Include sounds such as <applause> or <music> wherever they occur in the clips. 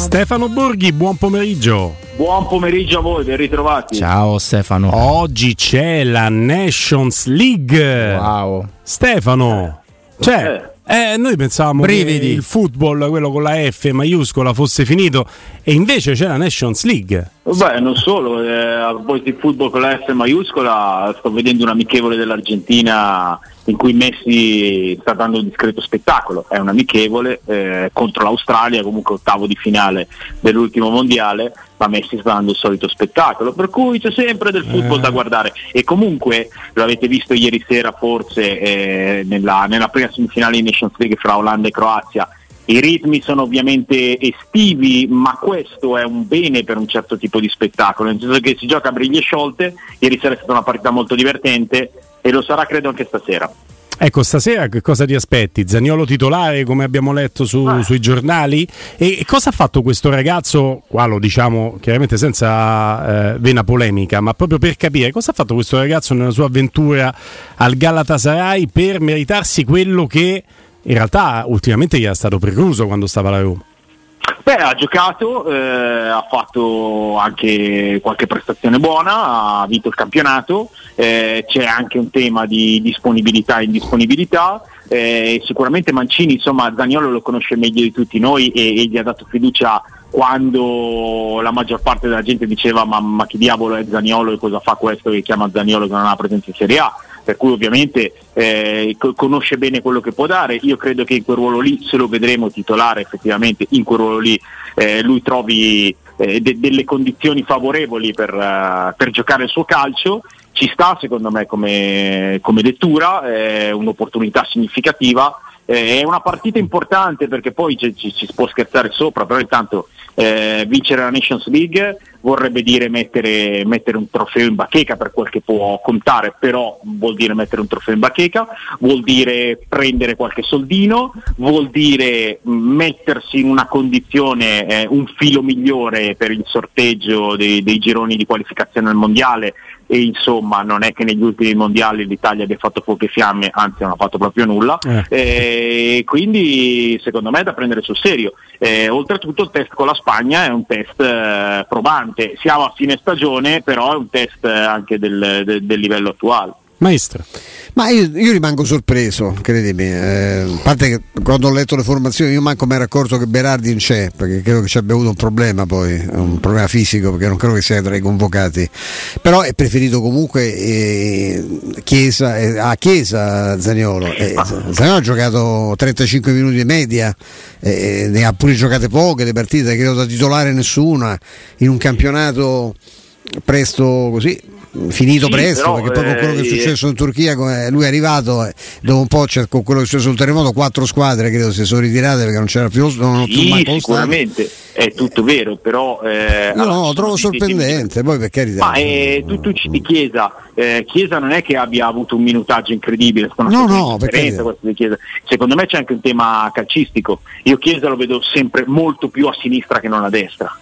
Stefano Borghi, buon pomeriggio. Buon pomeriggio a voi, ben ritrovati. Ciao Stefano. Oggi c'è la Nations League. Wow. Stefano, cioè, eh, noi pensavamo Brividi. che il football, quello con la F maiuscola, fosse finito e invece c'è la Nations League. Beh, non solo, eh, a proposito di football con la F maiuscola, sto vedendo un amichevole dell'Argentina in cui Messi sta dando un discreto spettacolo, è un amichevole eh, contro l'Australia, comunque ottavo di finale dell'ultimo mondiale, ma Messi sta dando il solito spettacolo, per cui c'è sempre del football Eh. da guardare. E comunque lo avete visto ieri sera forse eh, nella, nella prima semifinale di Nations League fra Olanda e Croazia, i ritmi sono ovviamente estivi, ma questo è un bene per un certo tipo di spettacolo, nel senso che si gioca a briglie sciolte, ieri sera è stata una partita molto divertente e lo sarà credo anche stasera. Ecco, stasera che cosa ti aspetti? Zaniolo titolare, come abbiamo letto su- Ah. sui giornali? E, e cosa ha fatto questo ragazzo? Qua lo diciamo chiaramente senza eh, vena polemica, ma proprio per capire cosa ha fatto questo ragazzo nella sua avventura al Galatasaray per meritarsi quello che in realtà ultimamente gli era stato precluso quando stava alla Roma. Beh, ha giocato, eh, ha fatto anche qualche prestazione buona, ha vinto il campionato, eh, c'è anche un tema di disponibilità e indisponibilità. eh, sicuramente Mancini, insomma, Zaniolo lo conosce meglio di tutti noi e, e gli ha dato fiducia quando la maggior parte della gente diceva ma, ma chi diavolo è Zaniolo e cosa fa questo che chiama Zaniolo che non ha presenza in Serie A per cui ovviamente eh, co- conosce bene quello che può dare. Io credo che in quel ruolo lì, se lo vedremo titolare effettivamente, in quel ruolo lì eh, lui trovi eh, de- delle condizioni favorevoli per, eh, per giocare il suo calcio. Ci sta secondo me come, come lettura, è un'opportunità significativa. Eh, È una partita importante perché poi ci, ci- ci si può scherzare sopra, però intanto eh, vincere la Nations League vorrebbe dire mettere, mettere un trofeo in bacheca per quel che può contare, però vuol dire mettere un trofeo in bacheca, vuol dire prendere qualche soldino, vuol dire mh, mettersi in una condizione, eh, un filo migliore per il sorteggio dei, dei gironi di qualificazione al mondiale e insomma non è che negli ultimi mondiali l'Italia abbia fatto fuoco e fiamme, anzi non ha fatto proprio nulla, Eh. e quindi secondo me è da prendere sul serio. Eh, oltretutto il test con la Spagna è un test eh, probante, siamo a fine stagione, però è un test eh, anche del, del- del livello attuale. Maestro. Ma io, io rimango sorpreso, credimi. eh, a parte che quando ho letto le formazioni io manco mi ero accorto che Berardi non c'è, perché credo che ci abbia avuto un problema poi, un problema fisico, perché non credo che sia tra i convocati. Però è preferito comunque eh, Chiesa, eh, a Chiesa Zaniolo. Eh, Zaniolo ha giocato 35 minuti di media, eh, ne ha pure giocate poche le partite, credo da titolare nessuna, in un campionato presto così finito Sì, presto però, perché poi con quello che è eh, successo in Turchia lui è arrivato eh, dopo un po' c'è, con quello che è successo sul terremoto quattro squadre credo si sono ritirate perché non c'era più non più Sì, lo stadio. sicuramente è tutto vero, però... Eh, no, lo trovo sorprendente poi per carità Ma eh, tu, tu citi Chiesa, eh, Chiesa non è che abbia avuto un minutaggio incredibile, No, no, di secondo me c'è anche un tema calcistico, io Chiesa lo vedo sempre molto più a sinistra che non a destra.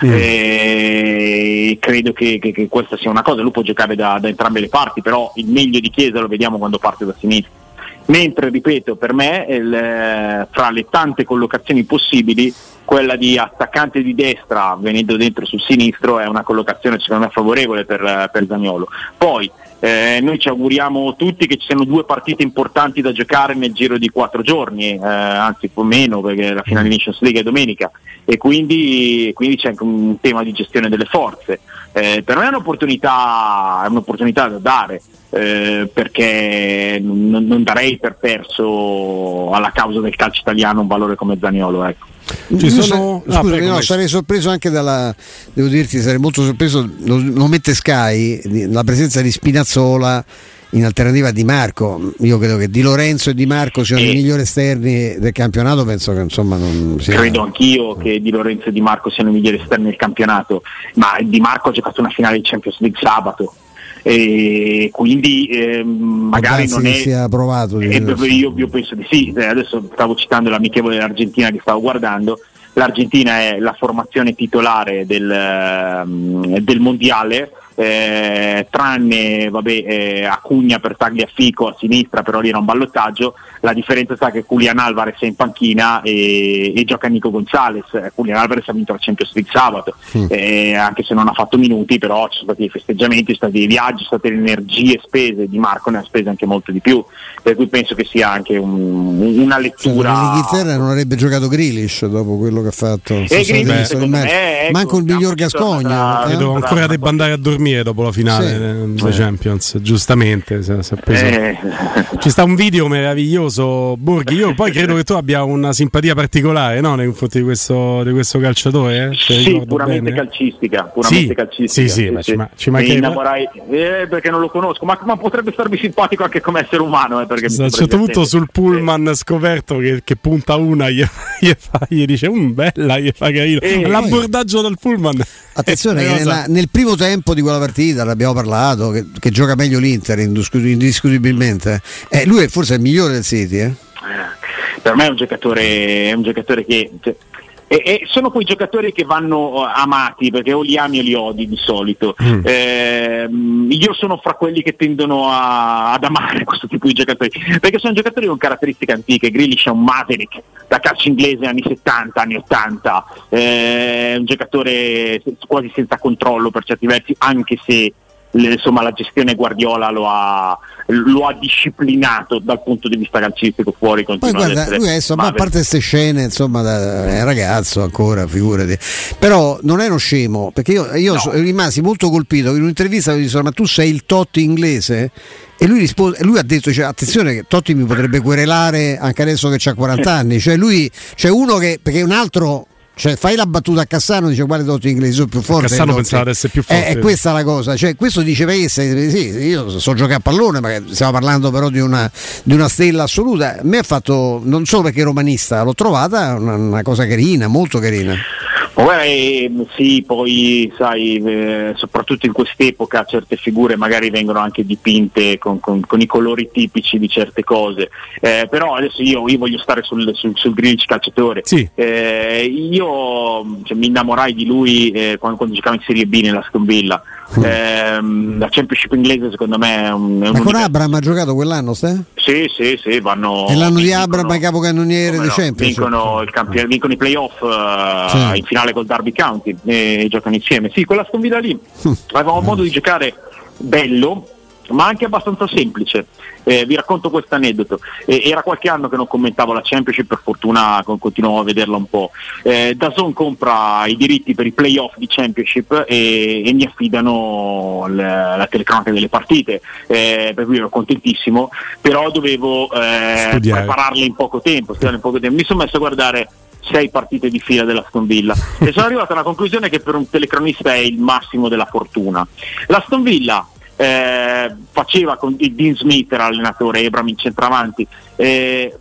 Eh, credo che, che- che questa sia una cosa, lui può giocare da, da entrambe le parti, però il meglio di Chiesa lo vediamo quando parte da sinistra. Mentre, ripeto, per me il, eh, fra le tante collocazioni possibili, quella di attaccante di destra venendo dentro sul sinistro è una collocazione secondo me favorevole per, eh, per Zaniolo. Poi eh, noi ci auguriamo tutti che ci siano due partite importanti da giocare nel giro di quattro giorni, eh, anzi un po' meno perché la finale di Nations League è domenica e quindi, quindi c'è anche un tema di gestione delle forze. Eh, per me è un'opportunità, è un'opportunità da dare. eh, perché non, non darei per perso alla causa del calcio italiano un valore come Zaniolo. Ecco. Ci sono- sa- ah, scusami, prego, no, sarei sorpreso anche dalla devo dirti sarei molto sorpreso lo, lo mette Sky la presenza di Spinazzola in alternativa a Di Marco io credo che Di Lorenzo e Di Marco siano Eh. i migliori esterni del campionato penso che insomma non sia Credo anch'io che Di Lorenzo e Di Marco siano i migliori esterni del campionato, ma Di Marco ha giocato una finale di Champions League sabato. E quindi ehm, magari non è sia provato Eh, io, io penso di sì, Eh, adesso stavo citando l'amichevole dell'Argentina che stavo guardando, l'Argentina è la formazione titolare del, ehm, del mondiale eh, tranne vabbè, eh, Acugna per Tagliafico a sinistra, però lì era un ballottaggio, la differenza sta che Julian Alvarez è in panchina e, e gioca Nico Gonzalez, Julian Alvarez ha vinto la Champions League sabato, mm. eh, anche se non ha fatto minuti, però ci sono stati i festeggiamenti, ci sono stati i viaggi, sono state le energie spese, Di Marco ne ha spese anche molto di più, per cui penso che sia anche un, una lettura... Cioè, in Inghilterra non avrebbe giocato Grealish dopo quello che ha fatto. E Grealish, me, ecco, Manco il miglior Gascogna. Eh? ancora debba andare a dormire dopo la finale sì. dei Champions, giustamente. Si, si eh. Ci sta un video meraviglioso, Borghi. Io poi credo che tu abbia una simpatia particolare no? nei confronti di questo, di questo calciatore. Eh? Sì, puramente bene. calcistica. Puramente sì, calcistica. Sì, sì, ma ci, ma, ci mi innamorai eh, perché non lo conosco, ma, ma, potrebbe starmi simpatico anche come essere umano. Eh, perché a un certo punto sul pullman scoperto che, che punta una gli, gli, fa, gli dice un um, bella, gli fa carino. Eh, L'abbordaggio dal pullman. Attenzione, che nella, nel primo tempo di quella partita l'abbiamo parlato, che, che gioca meglio l'Inter indiscutibilmente. Eh, lui è forse il migliore del City. Eh? Per me è un giocatore, è un giocatore che. E, e, sono quei giocatori che vanno amati perché o li ami o li odi di solito. Mm. Eh, io sono fra quelli che tendono a, ad amare <laughs> questo tipo di giocatori perché sono giocatori con caratteristiche antiche. Grillish è un Maverick da calcio inglese anni 70, anni 80, eh, è un giocatore quasi senza controllo per certi versi, anche se insomma, la gestione Guardiola lo ha, lo ha, disciplinato dal punto di vista calcistico fuori poi guarda lui adesso, a parte queste scene insomma da, è ragazzo ancora figurati. Però non è uno scemo perché io, io no. so, rimasi molto colpito in un'intervista mi dissero ma tu sei il Totti inglese? E lui, rispose, lui ha detto cioè, attenzione che Totti mi potrebbe querelare anche adesso che ha 40 <laughs> anni. Cioè lui c'è uno che perché un altro cioè, fai la battuta a Cassano, dice guarda Dotti inglesi sono più forte. Cassano pensava di essere più forte. È, è, questa la cosa. Cioè, questo diceva che sì, io so giocare a pallone, ma stiamo parlando però di una, di una, stella assoluta. Me ha fatto, non solo perché romanista, l'ho trovata una, una cosa carina, molto carina. Beh, sì, poi sai, eh, soprattutto in quest'epoca certe figure magari vengono anche dipinte con, con, con i colori tipici di certe cose, eh, però adesso io, io, voglio stare sul, sul, sul Grilic calciatore. Sì. Eh, io cioè, mi innamorai di lui eh, quando, quando, giocava in Serie B nella Sconvilla. Mm. la Championship inglese secondo me è un... È un Ma con Abram ha giocato quell'anno, stai? Sì, sì, sì, vanno... È l'anno di Abram capocannoniere dei no, Champions. Vincono, il campione, vincono i playoff uh, sì. in finale col Derby County e giocano insieme. Sì, quella sconfida lì <laughs> avevamo modo di giocare bello, ma anche abbastanza semplice. Eh, vi racconto questo aneddoto. Eh, era qualche anno che non commentavo la Championship, per fortuna continuavo a vederla un po'. Eh, Dazon compra i diritti per i playoff di Championship e, e mi affidano le, la telecronaca delle partite, eh, per cui ero contentissimo, però dovevo eh, prepararle in poco tempo, in poco tempo. Mi sono messo a guardare sei partite di fila della Stonvilla e sono arrivato alla conclusione che per un telecronista è il massimo della fortuna. La Stonvilla eh, faceva con Dean Smith, era l'allenatore, Ebram in centravanti, eh,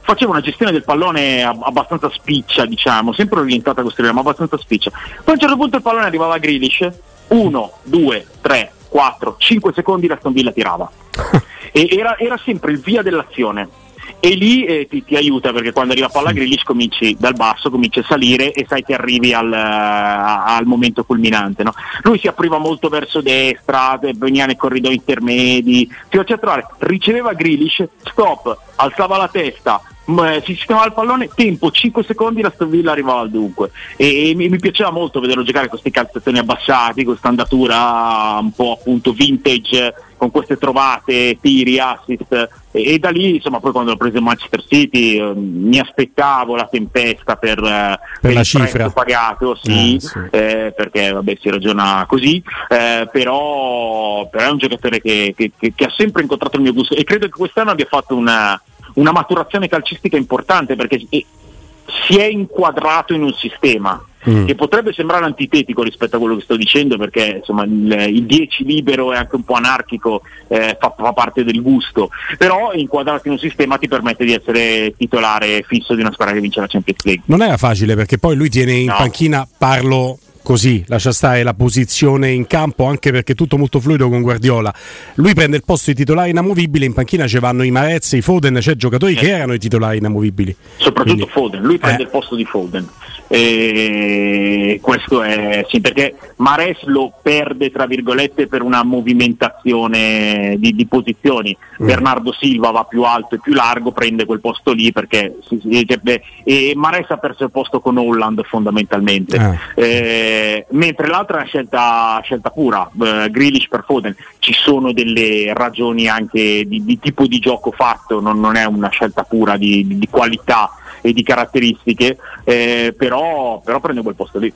faceva una gestione del pallone abbastanza spiccia, diciamo, sempre orientata a questo livello, ma abbastanza spiccia. Poi a un certo punto il pallone arrivava a Grealish, 1, 2, 3, 4, 5 secondi la Stonvilla tirava. <laughs> e era, era sempre il via dell'azione e lì eh, ti, ti, aiuta perché quando arriva palla Grealish cominci dal basso, cominci a salire e sai che arrivi al, uh, al momento culminante. No? Lui si apriva molto verso destra, veniva nei corridoi intermedi, si faceva trovare, riceveva Grealish, stop, alzava la testa, eh, si sistemava il pallone, tempo 5 secondi la Stovilla arrivava al dunque e, e mi, mi, piaceva molto vederlo giocare con questi calzazioni abbassati, con questa andatura un po' appunto vintage con queste trovate, tiri, assist e, e da lì insomma poi quando l'ho preso Manchester City eh, mi aspettavo la tempesta per, per, per la cifra pagato, sì, eh, sì. Eh, perché vabbè si ragiona così, eh, però, però, è un giocatore che, che, che, che ha sempre incontrato il mio gusto e credo che quest'anno abbia fatto una una maturazione calcistica importante perché si è inquadrato in un sistema mm. che potrebbe sembrare antitetico rispetto a quello che sto dicendo perché insomma, il, il 10 libero è anche un po' anarchico, eh, fa, fa, parte del gusto, però inquadrato in un sistema ti permette di essere titolare fisso di una squadra che vince la Champions League. Non era facile perché poi lui tiene in no. panchina, parlo così, lascia stare la posizione in campo anche perché è tutto molto fluido con Guardiola. Lui prende il posto di titolare inamovibile, in panchina ci vanno i Marezzi, i Foden, c'è cioè giocatori eh. che erano i titolari inamovibili. Soprattutto Quindi, Foden, lui prende eh. il posto di Foden. E questo è sì, perché Mares lo perde tra virgolette per una movimentazione di, di posizioni. Mm. Bernardo Silva va più alto e più largo, prende quel posto lì perché sì, sì, e Mares ha perso il posto con Holland fondamentalmente. Ah. Eh, mentre l'altra è una scelta, scelta pura, eh, Grealish per Foden. Ci sono delle ragioni anche di, di tipo di gioco fatto, non, non, è una scelta pura di, di qualità e di caratteristiche, eh, però, però prende quel posto lì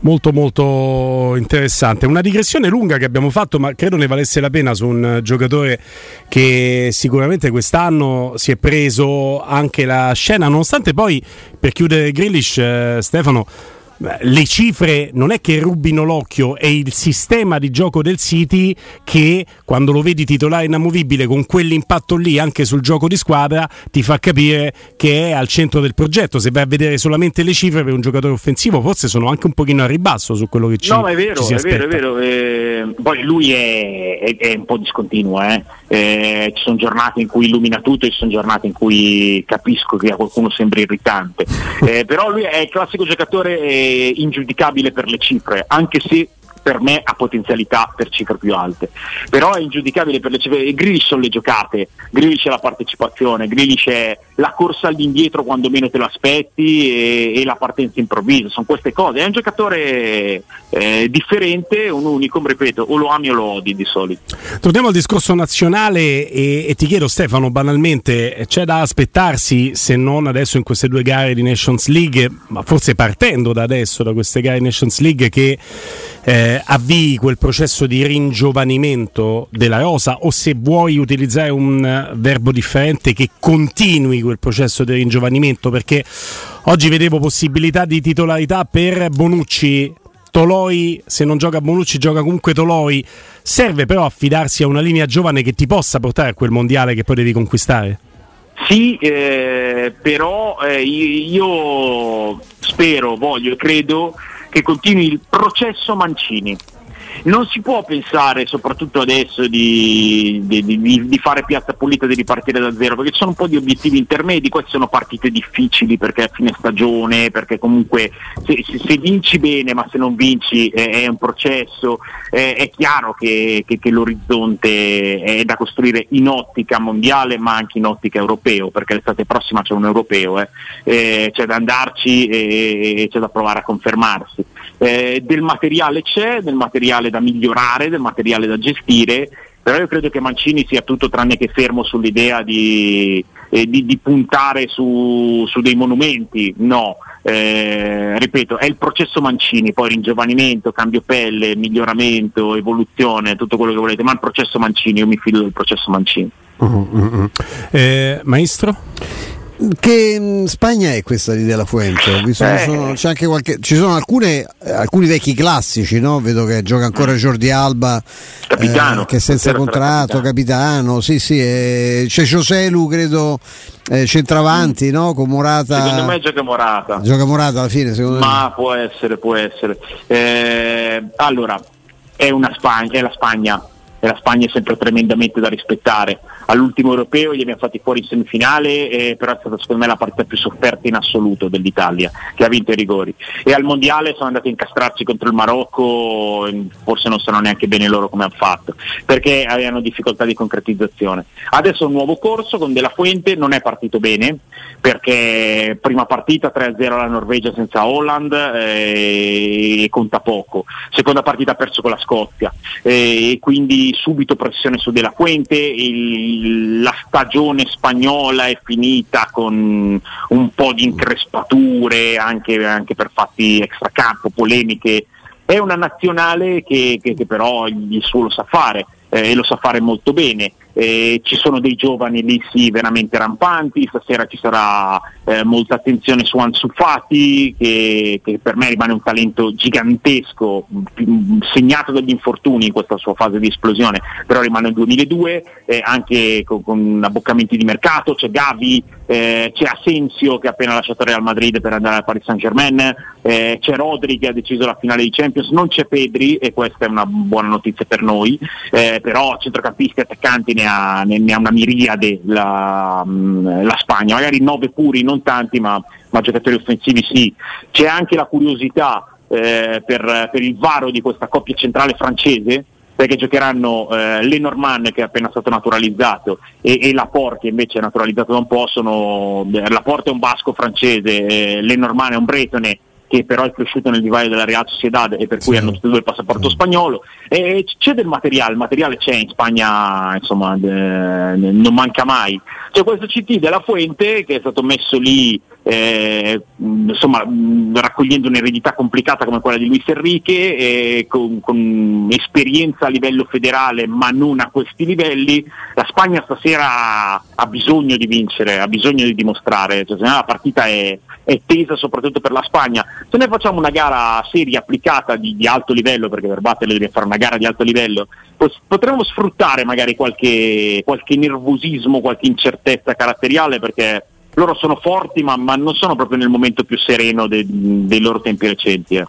molto molto interessante. Una digressione lunga che abbiamo fatto, ma credo ne valesse la pena su un giocatore che sicuramente quest'anno si è preso anche la scena, nonostante poi per chiudere Grillish, eh, Stefano le cifre non è che rubino l'occhio, è il sistema di gioco del City che quando lo vedi titolare inamovibile con quell'impatto lì anche sul gioco di squadra ti fa capire che è al centro del progetto. Se vai a vedere solamente le cifre per un giocatore offensivo forse sono anche un pochino a ribasso su quello che ci, no, ma è vero, è vero, è vero. Eh, poi lui è, è, è, un po' discontinuo, eh. Eh, ci sono giornate in cui illumina tutto e ci sono giornate in cui capisco che a qualcuno sembra irritante. <laughs> Eh, però lui è il classico giocatore eh, ingiudicabile per le cifre, anche se per me ha potenzialità per cifre più alte. Però è ingiudicabile per le cifre. Grealish sono le giocate, Grealish è la partecipazione, Grealish è la corsa all'indietro quando meno te lo aspetti e, e la partenza improvvisa, sono queste cose. È un giocatore eh, differente, un unicum, ripeto, o lo ami o lo odi di solito. Torniamo al discorso nazionale e, e ti chiedo Stefano, banalmente, c'è da aspettarsi se non adesso in queste due gare di Nations League, ma forse partendo da adesso, da queste gare di Nations League che eh, avvii quel processo di ringiovanimento della rosa o se vuoi utilizzare un eh, verbo differente che continui quel processo di ringiovanimento perché oggi vedevo possibilità di titolarità per Bonucci Toloi, se non gioca Bonucci, gioca comunque Toloi. Serve però affidarsi a una linea giovane che ti possa portare a quel mondiale che poi devi conquistare? Sì, eh, però eh, io spero, voglio, credo che continui il processo Mancini. Non si può pensare, soprattutto adesso, di, di, di, di, fare piazza pulita, di ripartire da zero, perché ci sono un po' di obiettivi intermedi, queste sono partite difficili perché è fine stagione, perché comunque se, se, se vinci bene ma se non vinci è, è un processo, è, è chiaro che, che, che, l'orizzonte è da costruire in ottica mondiale ma anche in ottica europeo, perché l'estate prossima c'è un europeo, eh. Eh, c'è da andarci e, e c'è da provare a confermarsi. Eh, del materiale c'è, del materiale da migliorare, del materiale da gestire, però io credo che Mancini sia tutto tranne che fermo sull'idea di, eh, di, di puntare su, su, dei monumenti, no, eh, ripeto, è il processo Mancini, poi ringiovanimento, cambio pelle, miglioramento, evoluzione, tutto quello che volete, ma il processo Mancini, io mi fido del processo Mancini. Uh-huh, uh-huh. Maestro? Che mm, Spagna è questa di Della Fuente? Sono, eh. sono, c'è anche qualche, ci sono alcune, alcuni vecchi classici, no? vedo che gioca ancora mm. Jordi Alba, capitano, eh, che è senza contratto, capitano. capitano, sì sì, eh, c'è Joselu credo eh, centravanti, mm. no? Con Morata. Secondo me gioca Morata. Gioca Morata alla fine, secondo Ma me. può essere, può essere. Eh, allora, è, una Spagna, è la Spagna e la Spagna è sempre tremendamente da rispettare. All'ultimo europeo gli abbiamo fatti fuori in semifinale, eh, però è stata secondo me la partita più sofferta in assoluto dell'Italia, che ha vinto i rigori. E al mondiale sono andati a incastrarsi contro il Marocco, forse non sanno neanche bene loro come hanno fatto, perché avevano difficoltà di concretizzazione. Adesso un nuovo corso con Della Fuente, non è partito bene, perché prima partita 3-0 alla Norvegia senza Holland eh, e conta poco. Seconda partita ha perso con la Scozia eh, e quindi subito pressione su Della Fuente, il, la stagione spagnola è finita con un po' di increspature anche, anche per fatti extracampo, polemiche. È una nazionale che, che, che però il suo lo sa fare eh, e lo sa fare molto bene. Eh, ci sono dei giovani sì veramente rampanti, stasera ci sarà eh, molta attenzione su Ansu Fati che, che, per me rimane un talento gigantesco, segnato dagli infortuni in questa sua fase di esplosione, però rimane il 2002, eh, anche con, con, abboccamenti di mercato, c'è Gavi, eh, c'è Asensio che ha appena lasciato Real Madrid per andare al Paris Saint Germain, eh, c'è Rodri che ha deciso la finale di Champions, non c'è Pedri e questa è una buona notizia per noi, eh, però centrocampisti attaccanti ne ha, ne, ne ha una miriade la, mm, la, Spagna, magari nove puri, non tanti, ma, ma giocatori offensivi sì. C'è anche la curiosità eh, per, per il varo di questa coppia centrale francese, perché giocheranno eh, Lenormand che è appena stato naturalizzato e, e Laporte che invece è naturalizzato da un po', sono, Laporte è un basco francese, eh, Lenormand è un bretone che però è cresciuto nel divario della Real Sociedad e per cui sì. hanno tutti e due il passaporto spagnolo. E c'è del materiale, il materiale c'è in Spagna insomma de, de, non manca mai. C'è questo CT della Fuente che è stato messo lì eh, insomma raccogliendo un'eredità complicata come quella di Luis Enrique eh, con, con, esperienza a livello federale ma non a questi livelli la Spagna stasera ha bisogno di vincere ha bisogno di dimostrare cioè, la partita è, è tesa soprattutto per la Spagna se noi facciamo una gara seria applicata di, di alto livello perché per batterle devi fare una gara di alto livello potremmo sfruttare magari qualche, qualche nervosismo qualche incertezza caratteriale perché loro sono forti ma, ma non sono proprio nel momento più sereno de, dei loro tempi recenti. Eh.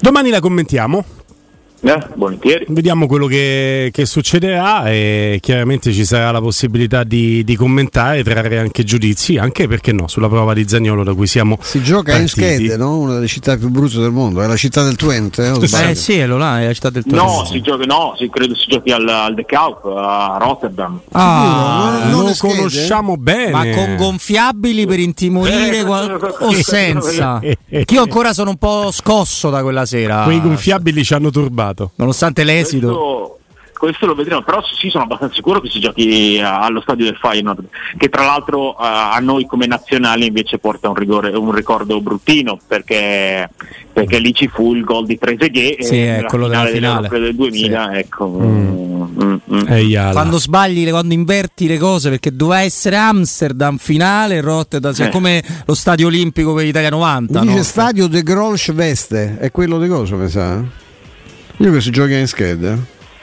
Domani la commentiamo. Eh, volentieri. Vediamo quello che, che, succederà e chiaramente ci sarà la possibilità di, di, commentare, trarre anche giudizi, anche perché no, sulla prova di Zagnolo da cui siamo. Si gioca partiti. in Schede, no? una delle città più brutte del mondo, è la città del Twente. Eh, eh sì, è, là, è la città del Twente. No, si gioca, no si, credo si giochi al, al De Kaup, a Rotterdam. Ah, non, non lo conosciamo bene. Ma con gonfiabili per intimorire eh, qual- <laughs> o senza? <laughs> Io ancora sono un po' scosso da quella sera. Quei gonfiabili ci hanno turbato giocato. Nonostante l'esito. Questo, questo lo vedremo, però sì sono abbastanza sicuro che si giochi eh, allo stadio del Feyenoord, che tra l'altro uh, a noi come nazionali invece porta un, rigore, un ricordo bruttino, perché, perché, lì ci fu il gol di Trezeguet sì, è quello della finale del 2000, sì. ecco. Mm. Mm, mm. Quando sbagli, quando inverti le cose, perché doveva essere Amsterdam finale, Rotterdam, cioè eh. come lo stadio olimpico per l'Italia 90. Dice no? stadio De Grolsch Veste, è quello di cosa, mi sa? Io che si gioca in scheda.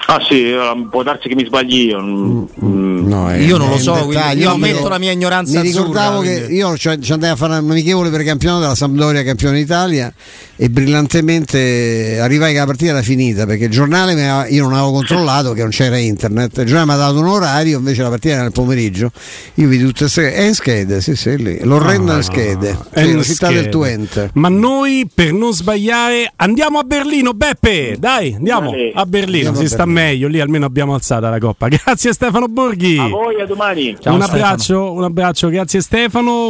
Ah sì, può darsi che mi sbagli io. Mm, mm. No, è, io non lo so, dettaglio, io ammetto io, la mia ignoranza. Mi ricordavo azzurra, che quindi. io ci andai a fare un amichevole per campionato della Sampdoria campione d'Italia e brillantemente arrivai che la partita era finita perché il giornale aveva, io non avevo controllato che non c'era internet, il giornale mi ha dato un orario, invece la partita era nel pomeriggio. Io vidi tutte queste è in schede, sì, sì, lì. L'orrenda no, schede, no, sì, la città del Twente. Ma noi per non sbagliare andiamo a Berlino, Beppe, dai, andiamo vale. a Berlino, andiamo si a sta Berlino meglio, lì almeno abbiamo alzata la coppa. <laughs> Grazie Stefano Borghi. A voi, a domani. Ciao, un, abbraccio, un abbraccio, grazie Stefano.